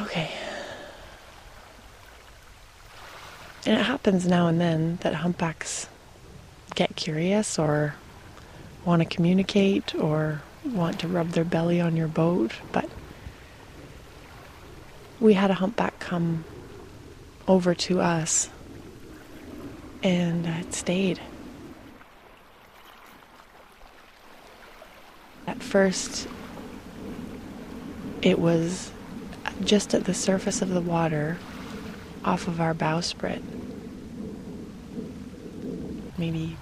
Okay. And it happens now and then that humpbacks get curious or want to communicate or want to rub their belly on your boat, but we had a humpback come over to us and it stayed. At first, it was just at the surface of the water off of our bowsprit, maybe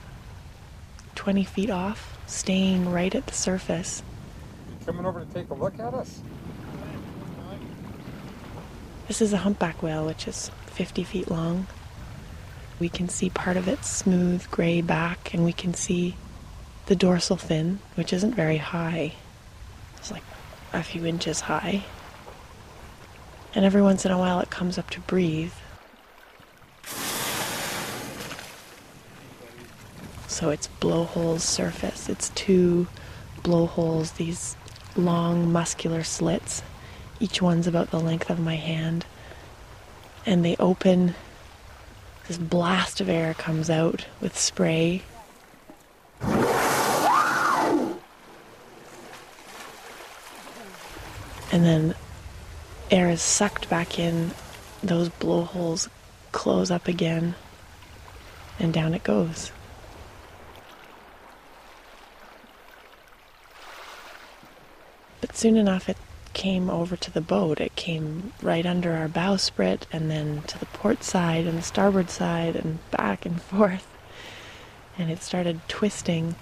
20 feet off, staying right at the surface. Coming over to take a look at us? This is a humpback whale, which is 50 feet long. We can see part of its smooth gray back, and we can see the dorsal fin, which isn't very high. It's like a few inches high. And every once in a while it comes up to breathe. So its blowholes surface, its two blowholes, these long muscular slits. Each one's about the length of my hand. And they open. This blast of air comes out with spray. And then air is sucked back in, those blowholes close up again, and down it goes. But soon enough, it came over to the boat. It came right under our bowsprit and then to the port side and the starboard side and back and forth. And it started twisting.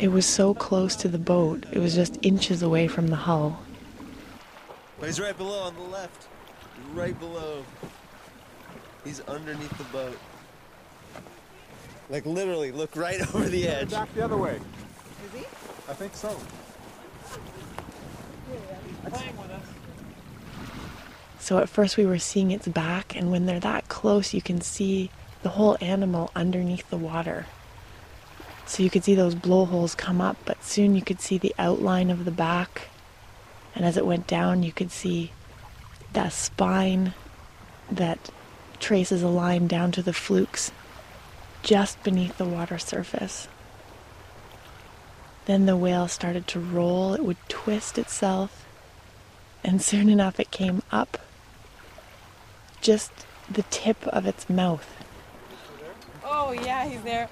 It was so close to the boat, it was just inches away from the hull. But he's right below on the left. Right below. He's underneath the boat. Like literally, look right over the edge. Back the other way. Is he? I think so. So at first we were seeing its back, and when they're that close, you can see the whole animal underneath the water. So you could see those blowholes come up, but soon you could see the outline of the back. And as it went down, you could see that spine that traces a line down to the flukes just beneath the water surface. Then the whale started to roll, it would twist itself, and soon enough it came up just the tip of its mouth. Oh yeah, he's there.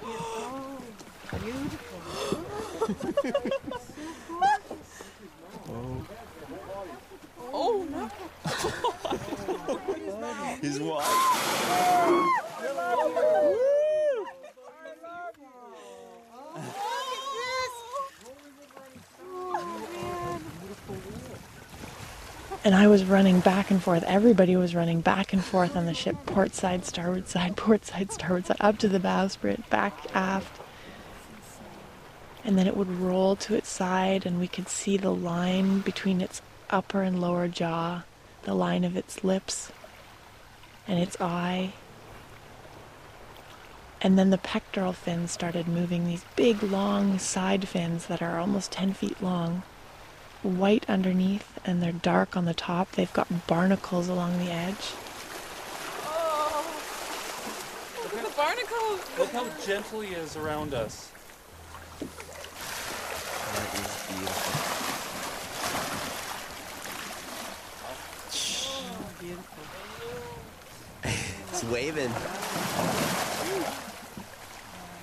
Oh no. He's wide. And I was running back and forth. Everybody was running back and forth on the ship, port side, starboard side, port side, starboard side, up to the bowsprit, back aft. And then it would roll to its side, and we could see the line between its upper and lower jaw, the line of its lips, and its eye. And then the pectoral fins started moving, these big, long side fins that are almost 10 feet long white underneath and they're dark on the top. They've got barnacles along the edge. Oh. Look at the barnacles. Look how gentle he is around us. That is beautiful. It's waving.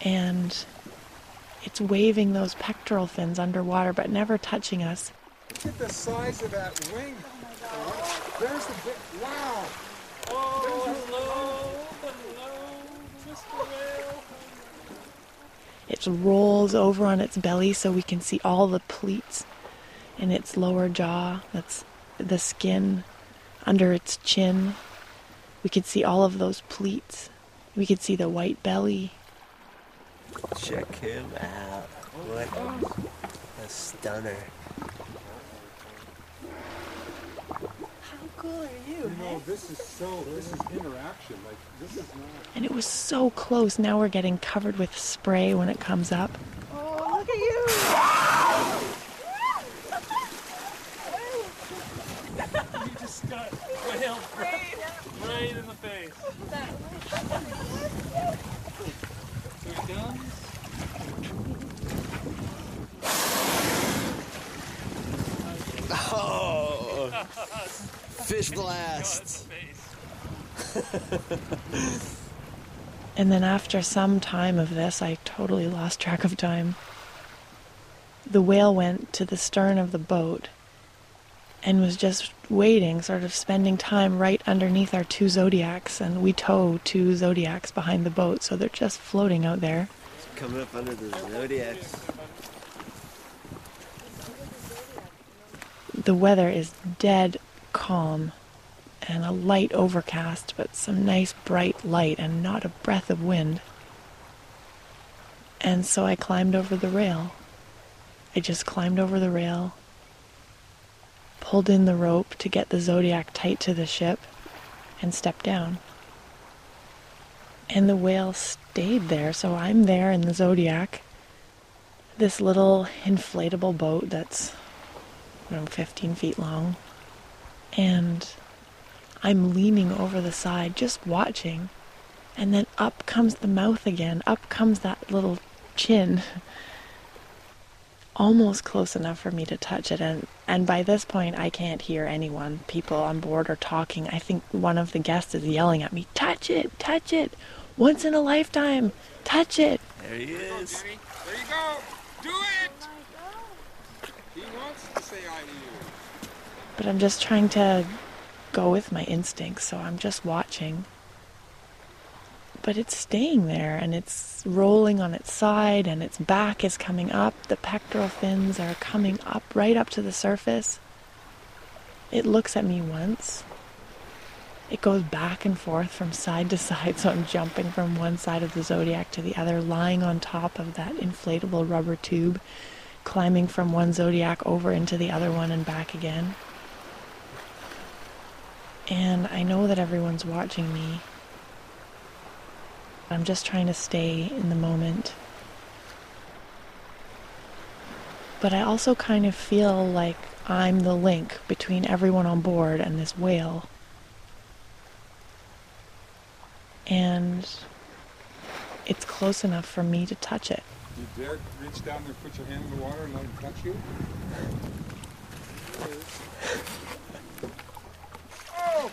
And it's waving those pectoral fins underwater but never touching us. Look at the size of that wing. Oh There's the big. Wow. Oh, hello, hello, Mr. Whale. It rolls over on its belly so we can see all the pleats in its lower jaw. That's the skin under its chin. We could see all of those pleats. We could see the white belly. Check him out. What a stunner. How cool are you? You know, this is so, this is interaction. Like, this is not. And it was so close. Now we're getting covered with spray when it comes up. Oh, look at you! You just got whaled right, right in the face. Here he comes. Oh, fish blast. in the face. And then after some time of this, I totally lost track of time. The whale went to the stern of the boat and was just waiting, sort of spending time right underneath our two zodiacs. And we tow two zodiacs behind the boat, so they're just floating out there. Coming up under the zodiacs. The weather is dead calm and a light overcast, but some nice bright light and not a breath of wind. And so I climbed over the rail. I just climbed over the rail, pulled in the rope to get the Zodiac tight to the ship, and stepped down. And the whale stayed there, so I'm there in the Zodiac, this little inflatable boat that's don't know, 15 feet long. And I'm leaning over the side, just watching. And then up comes the mouth again. Up comes that little chin. Almost close enough for me to touch it. And, and by this point, I can't hear anyone. People on board are talking. I think one of the guests is yelling at me, Touch it! Touch it! Once in a lifetime! Touch it! There he is. Jenny, there you go. Do it. He wants to say hi to you. But I'm just trying to go with my instincts, so I'm just watching. But it's staying there and it's rolling on its side and its back is coming up. The pectoral fins are coming up right up to the surface. It looks at me once. It goes back and forth from side to side, so I'm jumping from one side of the zodiac to the other, lying on top of that inflatable rubber tube, climbing from one zodiac over into the other one and back again. And I know that everyone's watching me. I'm just trying to stay in the moment. But I also kind of feel like I'm the link between everyone on board and this whale. And it's close enough for me to touch it. You dare reach down there, put your hand in the water, and let him touch you? oh,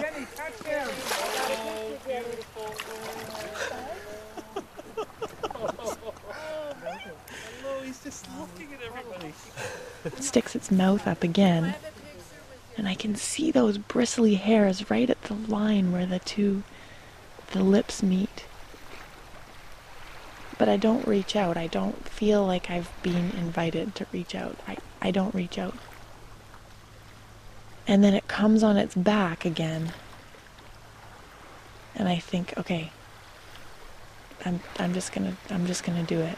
Jenny, touch him! Oh, beautiful. Hello, he's just looking at everybody. It sticks its mouth up again. And I can see those bristly hairs right at the line where the two the lips meet. But I don't reach out. I don't feel like I've been invited to reach out. I, I don't reach out. And then it comes on its back again. And I think, okay, I'm I'm just gonna I'm just gonna do it.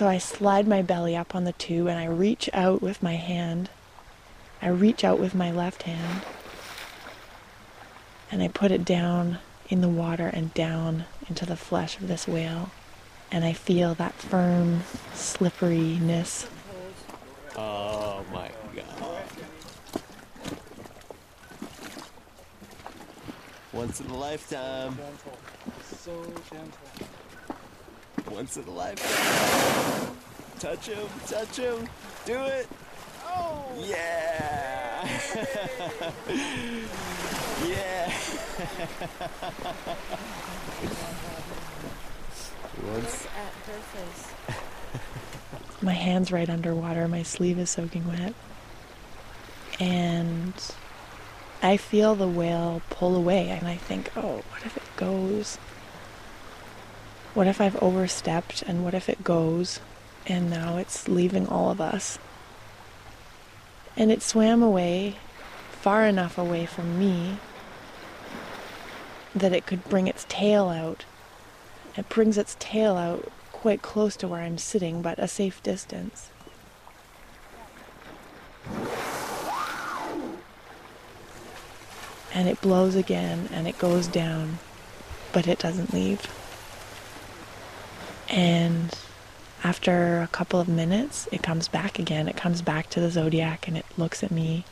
So I slide my belly up on the tube and I reach out with my hand. I reach out with my left hand and I put it down in the water and down into the flesh of this whale. And I feel that firm slipperiness. Oh my god. Once in a lifetime. Gentle. So gentle. Once in a lifetime. Touch him, touch him. Do it. Oh! Yeah. yeah. Once. At her face. My hand's right underwater, my sleeve is soaking wet. And I feel the whale pull away, and I think, oh, what if it goes? What if I've overstepped, and what if it goes, and now it's leaving all of us. And it swam away, far enough away from me, that it could bring its tail out. It brings its tail out quite close to where I'm sitting, but a safe distance. And it blows again and it goes down, but it doesn't leave. And after a couple of minutes, it comes back again. It comes back to the zodiac and it looks at me.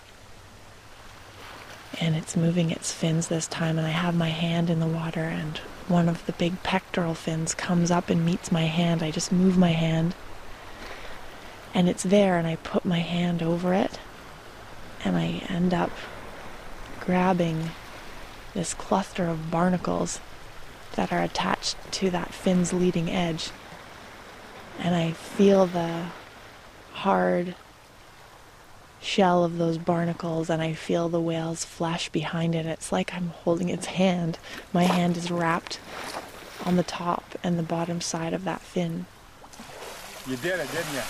And it's moving its fins this time, and I have my hand in the water, and one of the big pectoral fins comes up and meets my hand. I just move my hand, and it's there, and I put my hand over it, and I end up grabbing this cluster of barnacles that are attached to that fin's leading edge. And I feel the hard shell of those barnacles and I feel the whale's flesh behind it. It's like I'm holding its hand. My hand is wrapped on the top and the bottom side of that fin. You did it, didn't you?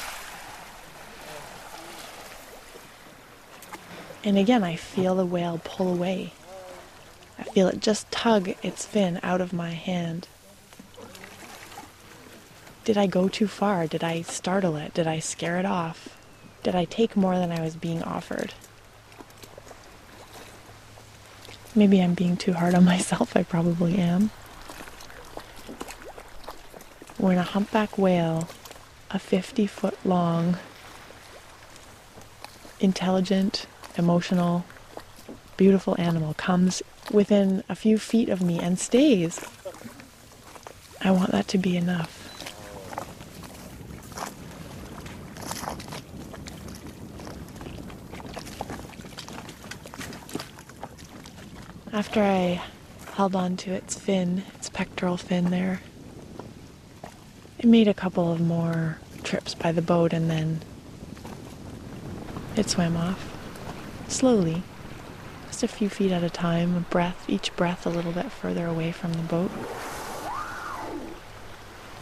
And again, I feel the whale pull away. I feel it just tug its fin out of my hand. Did I go too far? Did I startle it? Did I scare it off? Did I take more than I was being offered? Maybe I'm being too hard on myself. I probably am. When a humpback whale, a 50 foot long, intelligent, emotional, beautiful animal comes within a few feet of me and stays, I want that to be enough. After I held on to its fin, its pectoral fin there, it made a couple of more trips by the boat and then it swam off. Slowly, just a few feet at a time, a breath, each breath a little bit further away from the boat.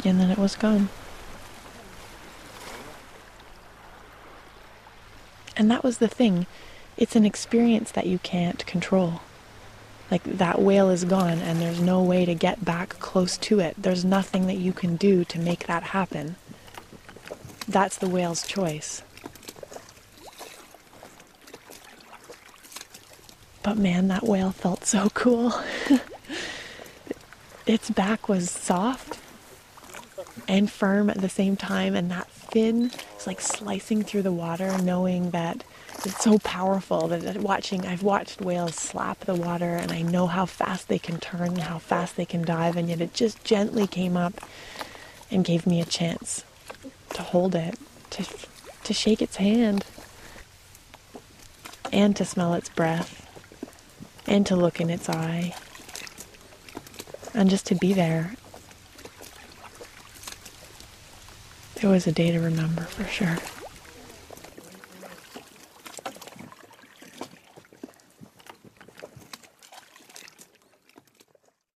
And then it was gone. And that was the thing. It's an experience that you can't control. Like that whale is gone and there's no way to get back close to it. There's nothing that you can do to make that happen. That's the whale's choice. But man, that whale felt so cool. its back was soft and firm at the same time, and that fin was like slicing through the water, knowing that it's so powerful that watching I've watched whales slap the water and I know how fast they can turn and how fast they can dive and yet it just gently came up and gave me a chance to hold it to to shake its hand and to smell its breath and to look in its eye and just to be there. It was a day to remember for sure